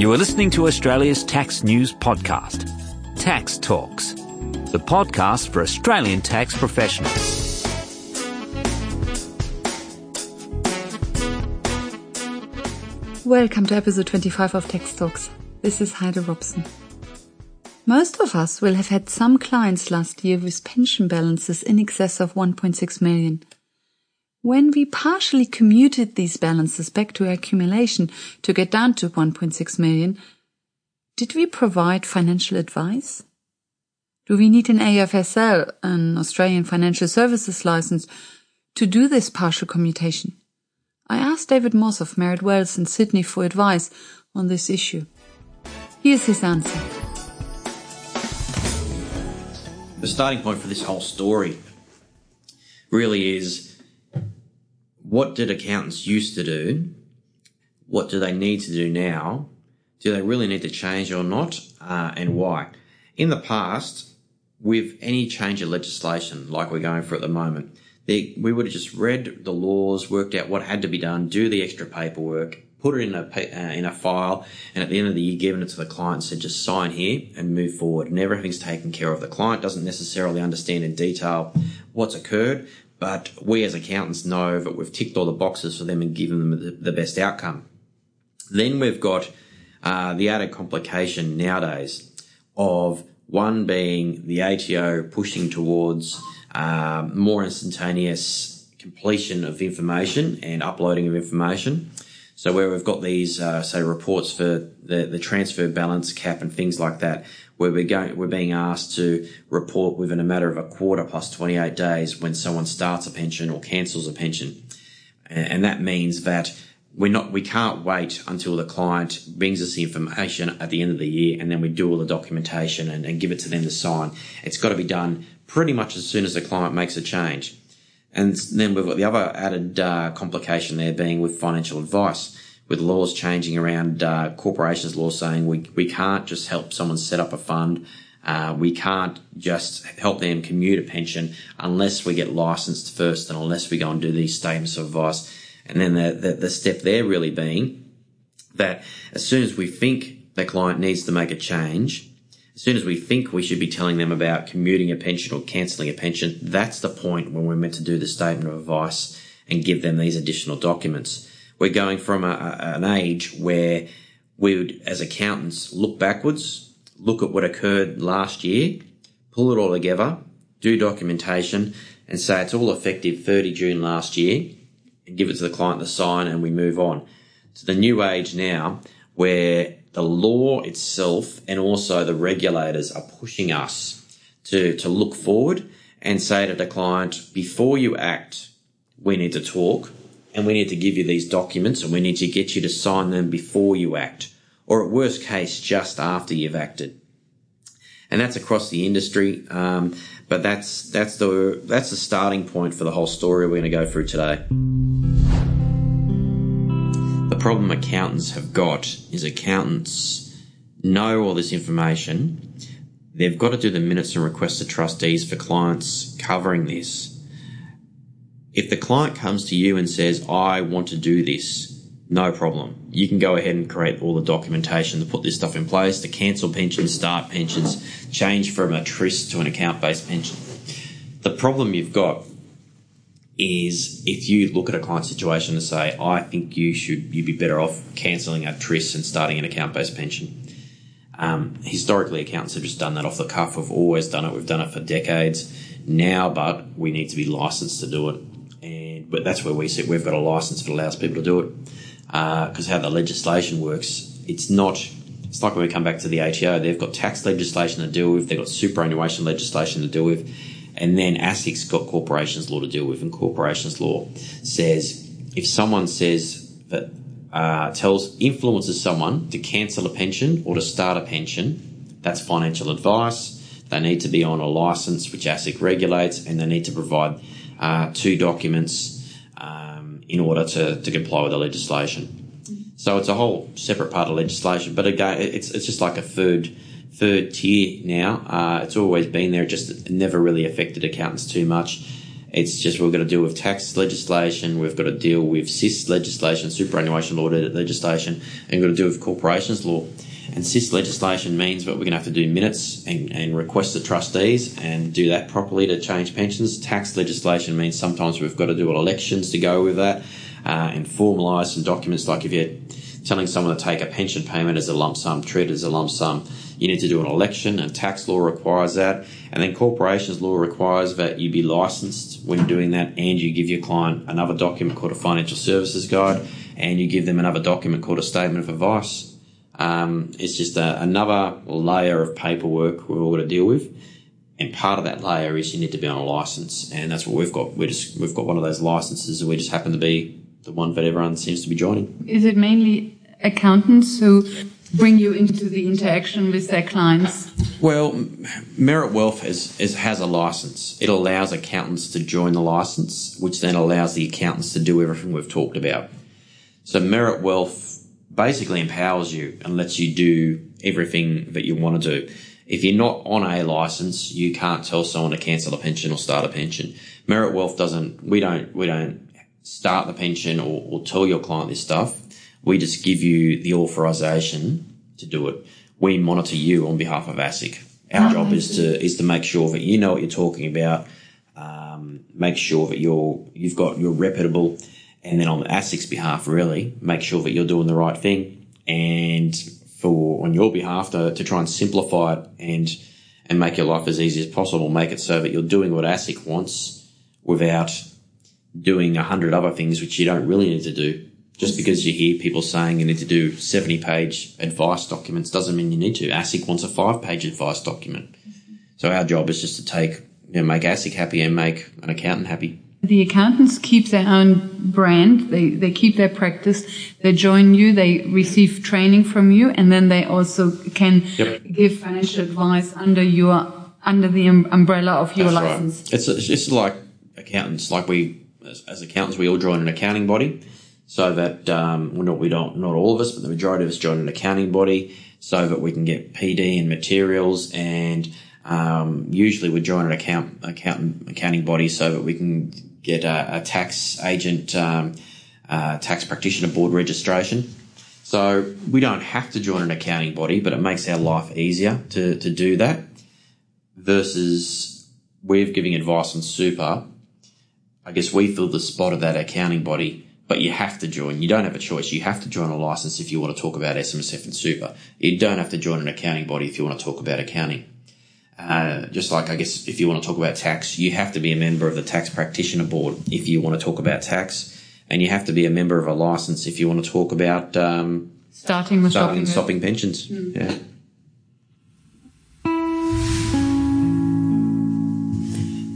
You are listening to Australia's tax news podcast, Tax Talks, the podcast for Australian tax professionals. Welcome to episode 25 of Tax Talks. This is Heide Robson. Most of us will have had some clients last year with pension balances in excess of 1.6 million. When we partially commuted these balances back to accumulation to get down to 1.6 million, did we provide financial advice? Do we need an AFSL, an Australian Financial Services license, to do this partial commutation? I asked David Moss of Merit Wealth in Sydney for advice on this issue. Here's his answer. The starting point for this whole story really is what did accountants used to do? What do they need to do now? Do they really need to change or not? Uh, and why? In the past, with any change of legislation like we're going for at the moment, they, we would have just read the laws, worked out what had to be done, do the extra paperwork, put it in a uh, in a file, and at the end of the year, given it to the client, and said just sign here and move forward. And everything's taken care of. The client doesn't necessarily understand in detail what's occurred, but we as accountants know that we've ticked all the boxes for them and given them the, best outcome. Then we've got uh, the added complication nowadays of one being the ATO pushing towards uh, more instantaneous completion of information and uploading of information. So where we've got these, uh, say, reports for the, the transfer balance cap and things like that, where we're going, we're being asked to report within a matter of a quarter plus 28 days when someone starts a pension or cancels a pension. And that means that we're not, we can't wait until the client brings us the information at the end of the year and then we do all the documentation and, and give it to them to sign. It's got to be done pretty much as soon as the client makes a change. And then we've got the other added uh, complication there being with financial advice with laws changing around uh, corporations law saying we, we can't just help someone set up a fund. Uh, we can't just help them commute a pension unless we get licensed first and unless we go and do these statements of advice. And then the, the, the step there really being that as soon as we think the client needs to make a change, as soon as we think we should be telling them about commuting a pension or cancelling a pension, that's the point when we're meant to do the statement of advice and give them these additional documents we're going from a, a, an age where we would, as accountants, look backwards, look at what occurred last year, pull it all together, do documentation, and say it's all effective 30 June last year, and give it to the client to sign, and we move on. To the new age now, where the law itself and also the regulators are pushing us to, to look forward and say to the client, before you act, we need to talk and we need to give you these documents and we need to get you to sign them before you act, or at worst case, just after you've acted. And that's across the industry, um, but that's that's the that's the starting point for the whole story we're going to go through today. Problem accountants have got is accountants know all this information. They've got to do the minutes and requests to trustees for clients covering this if the client comes to you and says, I want to do this, no problem. You can go ahead and create all the documentation to put this stuff in place, to cancel pensions, start pensions, change from a TRIS to an account based pension. The problem you've got is if you look at a client situation and say, I think you should you'd be better off cancelling a TRIS and starting an account based pension. Um, historically, accountants have just done that off the cuff. We've always done it. We've done it for decades now, but we need to be licensed to do it and but that's where we sit. We've got a license that allows people to do it because uh, how the legislation works, it's not. It's like when we come back to the ATO, they've got tax legislation to deal with, they've got superannuation legislation to deal with, and then ASIC's got corporations law to deal with. And corporations law says if someone says that uh, tells influences someone to cancel a pension or to start a pension, that's financial advice. They need to be on a license which ASIC regulates, and they need to provide uh, two documents um, in order to, to comply with the legislation. So it's a whole separate part of legislation, but again, it's it's just like a third third tier now. Uh, it's always been there, just never really affected accountants too much. It's just we've got to deal with tax legislation, we've got to deal with SIS legislation, superannuation law legislation, and we've got to deal with corporations law. And SIS legislation means that we're going to have to do minutes and, and request the trustees and do that properly to change pensions. Tax legislation means sometimes we've got to do elections to go with that uh, and formalise some documents like if you're telling someone to take a pension payment as a lump sum, treat it as a lump sum, you need to do an election and tax law requires that. And then corporations law requires that you be licensed when doing that and you give your client another document called a financial services guide and you give them another document called a statement of advice um, it's just a, another layer of paperwork we've all got to deal with. And part of that layer is you need to be on a license, and that's what we've got. We just we've got one of those licenses, and we just happen to be the one that everyone seems to be joining. Is it mainly accountants who bring you into the interaction with their clients? Well, Merit Wealth has a license. It allows accountants to join the license, which then allows the accountants to do everything we've talked about. So Merit Wealth basically empowers you and lets you do everything that you want to do. If you're not on a license, you can't tell someone to cancel a pension or start a pension. Merit Wealth doesn't, we don't, we don't start the pension or, or tell your client this stuff. We just give you the authorization to do it. We monitor you on behalf of ASIC. Our oh, job is to, is to make sure that you know what you're talking about. Um, make sure that you're, you've got, you're reputable and then on ASIC's behalf, really make sure that you're doing the right thing, and for on your behalf to, to try and simplify it and and make your life as easy as possible. Make it so that you're doing what ASIC wants without doing a hundred other things which you don't really need to do. Just because you hear people saying you need to do 70 page advice documents doesn't mean you need to. ASIC wants a five page advice document. So our job is just to take, you know, make ASIC happy and make an accountant happy. The accountants keep their own brand. They, they keep their practice. They join you. They receive training from you. And then they also can yep. give financial advice under your, under the um, umbrella of your That's license. Right. It's, it's just like accountants, like we, as, as, accountants, we all join an accounting body so that, um, well, not, we don't, not all of us, but the majority of us join an accounting body so that we can get PD and materials and, um, usually we join an account, account, accounting body so that we can get a, a tax agent, um, uh, tax practitioner board registration. So we don't have to join an accounting body, but it makes our life easier to, to do that versus we're giving advice on super. I guess we fill the spot of that accounting body, but you have to join. You don't have a choice. You have to join a license if you want to talk about SMSF and super. You don't have to join an accounting body if you want to talk about accounting. Uh, just like I guess if you want to talk about tax, you have to be a member of the tax practitioner board if you want to talk about tax, and you have to be a member of a license if you want to talk about um, starting with starting stopping pensions. Mm. Yeah.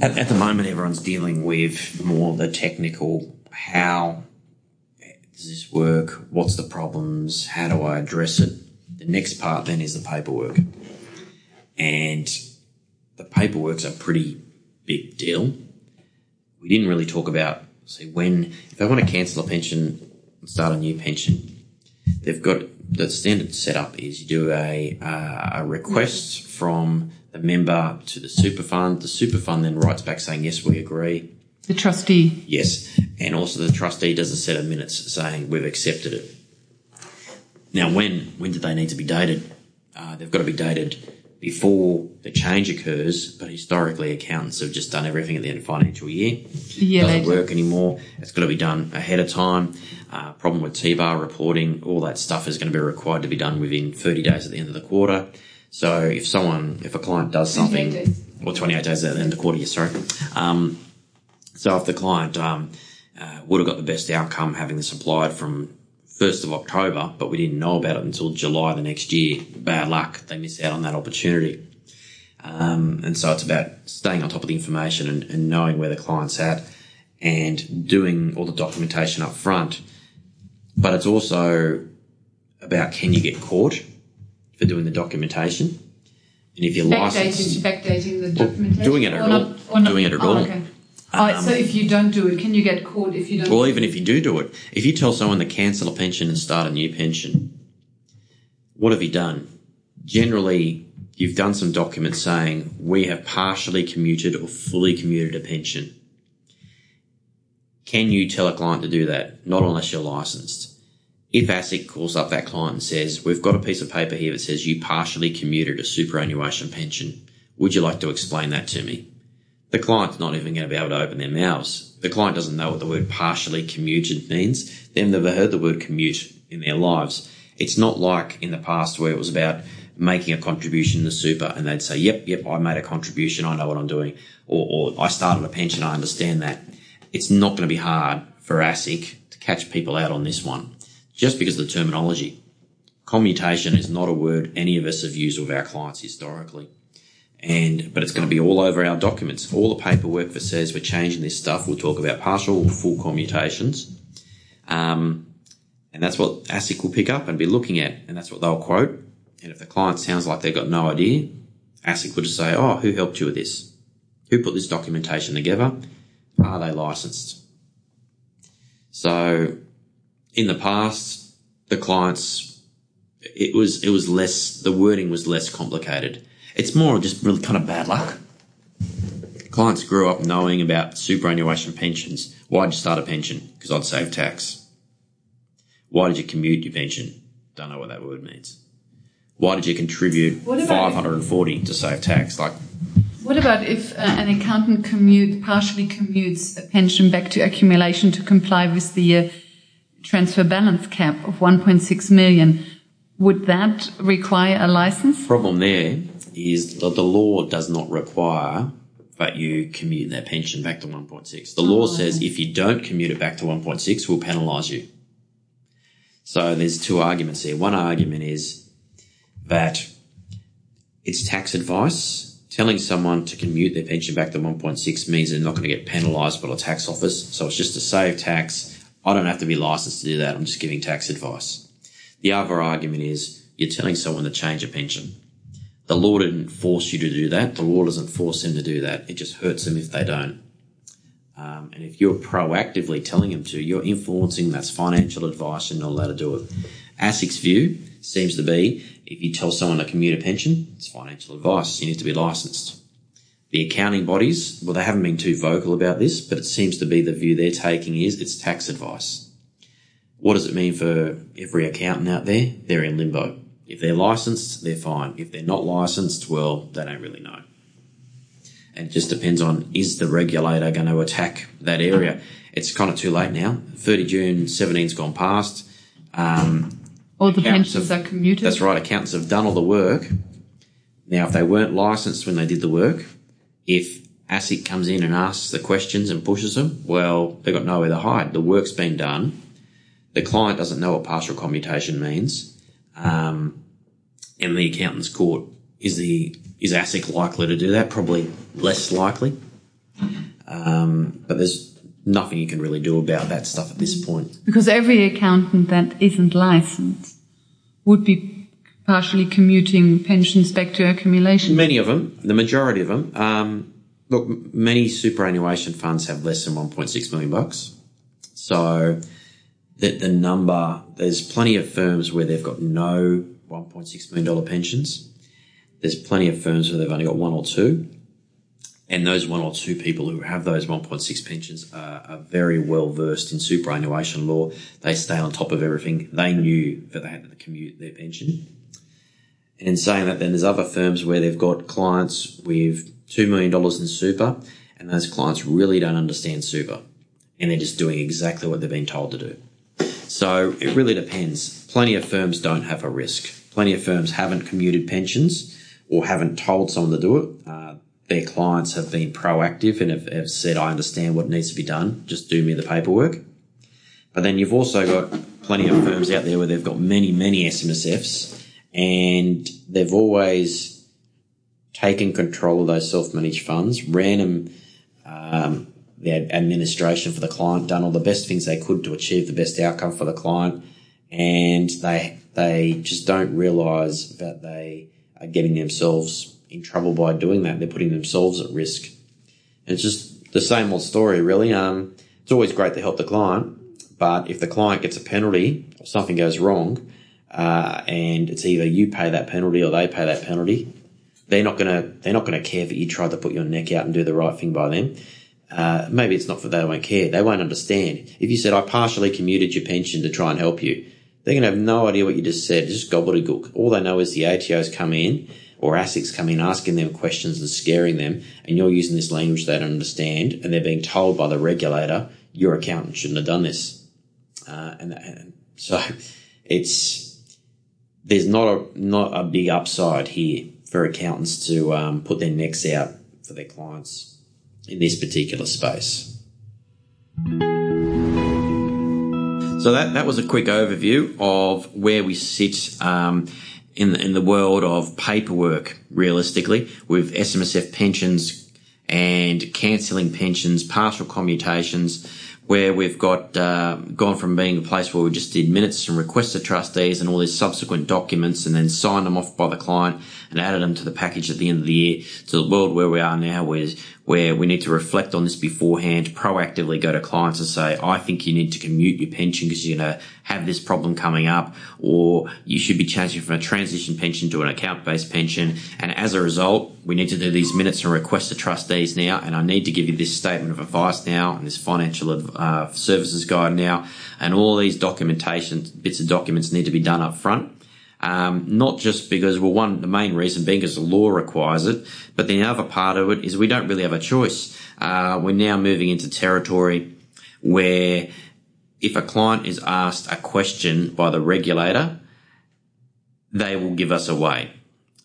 At, at the moment, everyone's dealing with more the technical how does this work? What's the problems? How do I address it? The next part then is the paperwork. And the paperwork's a pretty big deal. We didn't really talk about, see, when, if they want to cancel a pension and start a new pension, they've got, the standard setup is you do a, uh, a request from the member to the super fund. The super fund then writes back saying, yes, we agree. The trustee. Yes. And also the trustee does a set of minutes saying we've accepted it. Now, when, when do they need to be dated? Uh, they've got to be dated before the change occurs, but historically accountants have just done everything at the end of financial year. Yeah, doesn't work anymore. It's got to be done ahead of time. Uh, problem with TBAR reporting, all that stuff is going to be required to be done within 30 days at the end of the quarter. So if someone, if a client does something, or 28 days at the end of the quarter, yes, sorry. Um, so if the client um, uh, would have got the best outcome having this applied from 1st of October, but we didn't know about it until July the next year. Bad luck. They miss out on that opportunity. Um, and so it's about staying on top of the information and, and, knowing where the client's at and doing all the documentation up front. But it's also about can you get caught for doing the documentation? And if you're licensed, backdating the documentation, doing it at all, doing it at all. Okay. Um, so if you don't do it, can you get caught if you don't? Well, even if you do do it, if you tell someone to cancel a pension and start a new pension, what have you done? Generally, you've done some documents saying we have partially commuted or fully commuted a pension. Can you tell a client to do that? Not unless you're licensed. If ASIC calls up that client and says, we've got a piece of paper here that says you partially commuted a superannuation pension. Would you like to explain that to me? The client's not even going to be able to open their mouths. The client doesn't know what the word partially commuted means. They've never heard the word commute in their lives. It's not like in the past where it was about making a contribution to super and they'd say, yep, yep, I made a contribution. I know what I'm doing. Or, or I started a pension. I understand that. It's not going to be hard for ASIC to catch people out on this one just because of the terminology. Commutation is not a word any of us have used with our clients historically. And, but it's going to be all over our documents. All the paperwork that says we're changing this stuff, we'll talk about partial or full commutations. Um, and that's what ASIC will pick up and be looking at. And that's what they'll quote. And if the client sounds like they've got no idea, ASIC will just say, Oh, who helped you with this? Who put this documentation together? Are they licensed? So in the past, the clients, it was, it was less, the wording was less complicated. It's more just really kind of bad luck. Clients grew up knowing about superannuation pensions. Why'd you start a pension? Because I'd save tax. Why did you commute your pension? Don't know what that word means. Why did you contribute What about- 540 to save tax? Like, What about if uh, an accountant commute partially commutes a pension back to accumulation to comply with the uh, transfer balance cap of 1.6 million? Would that require a license? problem there is that the law does not require that you commute their pension back to 1.6. The law oh. says if you don't commute it back to 1.6, we'll penalise you. So there's two arguments here. One argument is that it's tax advice. Telling someone to commute their pension back to 1.6 means they're not going to get penalised by the tax office. So it's just to save tax. I don't have to be licensed to do that. I'm just giving tax advice. The other argument is you're telling someone to change a pension. The law didn't force you to do that. The law doesn't force them to do that. It just hurts them if they don't. Um, and if you're proactively telling them to, you're influencing that's financial advice and not allowed to do it. ASIC's view seems to be if you tell someone to commute a pension, it's financial advice. You need to be licensed. The accounting bodies, well, they haven't been too vocal about this, but it seems to be the view they're taking is it's tax advice. What does it mean for every accountant out there? They're in limbo. If they're licensed, they're fine. If they're not licensed, well, they don't really know. And it just depends on is the regulator going to attack that area? It's kind of too late now. 30 June 17's gone past. Um, All the pensions have- are commuted? that's right. Accountants have done all the work. Now, if they weren't licensed when they did the work, if ASIC comes in and asks the questions and pushes them, well, they've got nowhere to hide. The work's been done. The client doesn't know what partial commutation means. Um, and the accountant's caught Is the is ASIC likely to do that? Probably less likely. Um, but there's nothing you can really do about that stuff at this point. Because every accountant that isn't licensed would be partially commuting pensions back to accumulation. Many of them, the majority of them. Um, look, many superannuation funds have less than 1.6 million bucks. So the, the number, there's plenty of firms where they've got no 1.6 million dollar pensions. There's plenty of firms where they've only got one or two. And those one or two people who have those 1.6 pensions are, are very well versed in superannuation law. They stay on top of everything. They knew that they had to commute their pension. And in saying that, then there's other firms where they've got clients with $2 million in super, and those clients really don't understand super. And they're just doing exactly what they've been told to do. So it really depends. Plenty of firms don't have a risk. Plenty of firms haven't commuted pensions or haven't told someone to do it. Uh, their clients have been proactive and have, have said, I understand what needs to be done. Just do me the paperwork. But then you've also got plenty of firms out there where they've got many, many SMSFs and they've always taken control of those self-managed funds, ran them, um, the administration for the client, done all the best things they could to achieve the best outcome for the client, and they they just don't realise that they are getting themselves in trouble by doing that. They're putting themselves at risk. And it's just the same old story, really. Um, it's always great to help the client, but if the client gets a penalty or something goes wrong, uh, and it's either you pay that penalty or they pay that penalty, they're not gonna they're not gonna care that you tried to put your neck out and do the right thing by them. Uh, maybe it's not for they won't care. They won't understand. If you said, I partially commuted your pension to try and help you, they're going to have no idea what you just said. It's just gobbledygook. All they know is the ATOs come in or ASICs come in asking them questions and scaring them, and you're using this language they don't understand, and they're being told by the regulator, your accountant shouldn't have done this. Uh, and, and so it's, there's not a, not a big upside here for accountants to um, put their necks out for their clients in this particular space. So that, that was a quick overview of where we sit um, in, the, in the world of paperwork, realistically, with SMSF pensions and cancelling pensions, partial commutations, where we've got uh, gone from being a place where we just did minutes and requests of trustees and all these subsequent documents and then signed them off by the client and added them to the package at the end of the year to the world where we are now where, where we need to reflect on this beforehand, proactively go to clients and say, I think you need to commute your pension because you're going to have this problem coming up or you should be changing from a transition pension to an account-based pension. And as a result, we need to do these minutes and request the trustees now. And I need to give you this statement of advice now and this financial uh, services guide now. And all these documentation, bits of documents need to be done up front. Um, not just because, well, one, the main reason being because the law requires it, but the other part of it is we don't really have a choice. Uh, we're now moving into territory where if a client is asked a question by the regulator, they will give us away.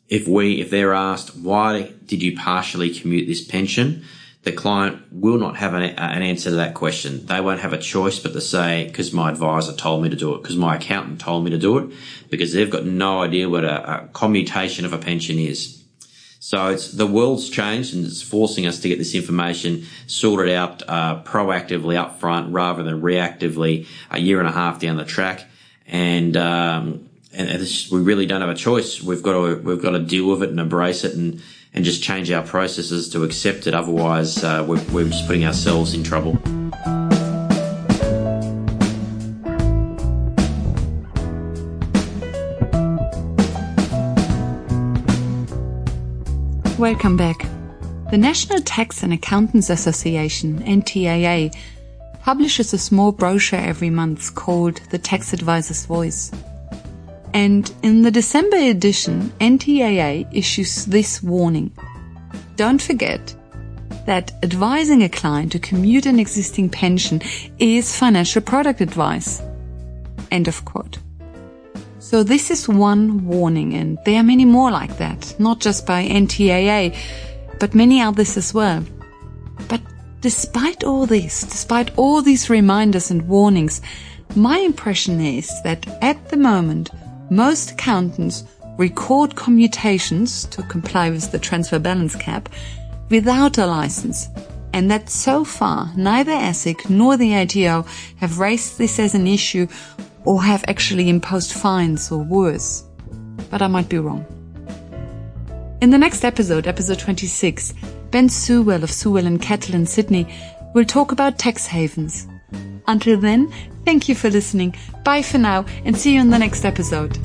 If we, if they're asked, why did you partially commute this pension? The client will not have an, an, answer to that question. They won't have a choice but to say, because my advisor told me to do it, because my accountant told me to do it, because they've got no idea what a, a commutation of a pension is. So it's the world's changed and it's forcing us to get this information sorted out uh, proactively up front rather than reactively a year and a half down the track. And um, and we really don't have a choice. We've got to we've got to deal with it and embrace it and and just change our processes to accept it. Otherwise, uh, we're, we're just putting ourselves in trouble. Welcome back. The National Tax and Accountants Association, NTAA, publishes a small brochure every month called The Tax Advisor's Voice. And in the December edition, NTAA issues this warning. Don't forget that advising a client to commute an existing pension is financial product advice. End of quote. So this is one warning and there are many more like that, not just by NTAA, but many others as well. But despite all this, despite all these reminders and warnings, my impression is that at the moment, most accountants record commutations to comply with the transfer balance cap without a license, and that so far neither ASIC nor the ATO have raised this as an issue or have actually imposed fines or worse. But I might be wrong. In the next episode, episode 26, Ben Sewell of Sewell and Kettle in Sydney will talk about tax havens. Until then, thank you for listening. Bye for now and see you in the next episode.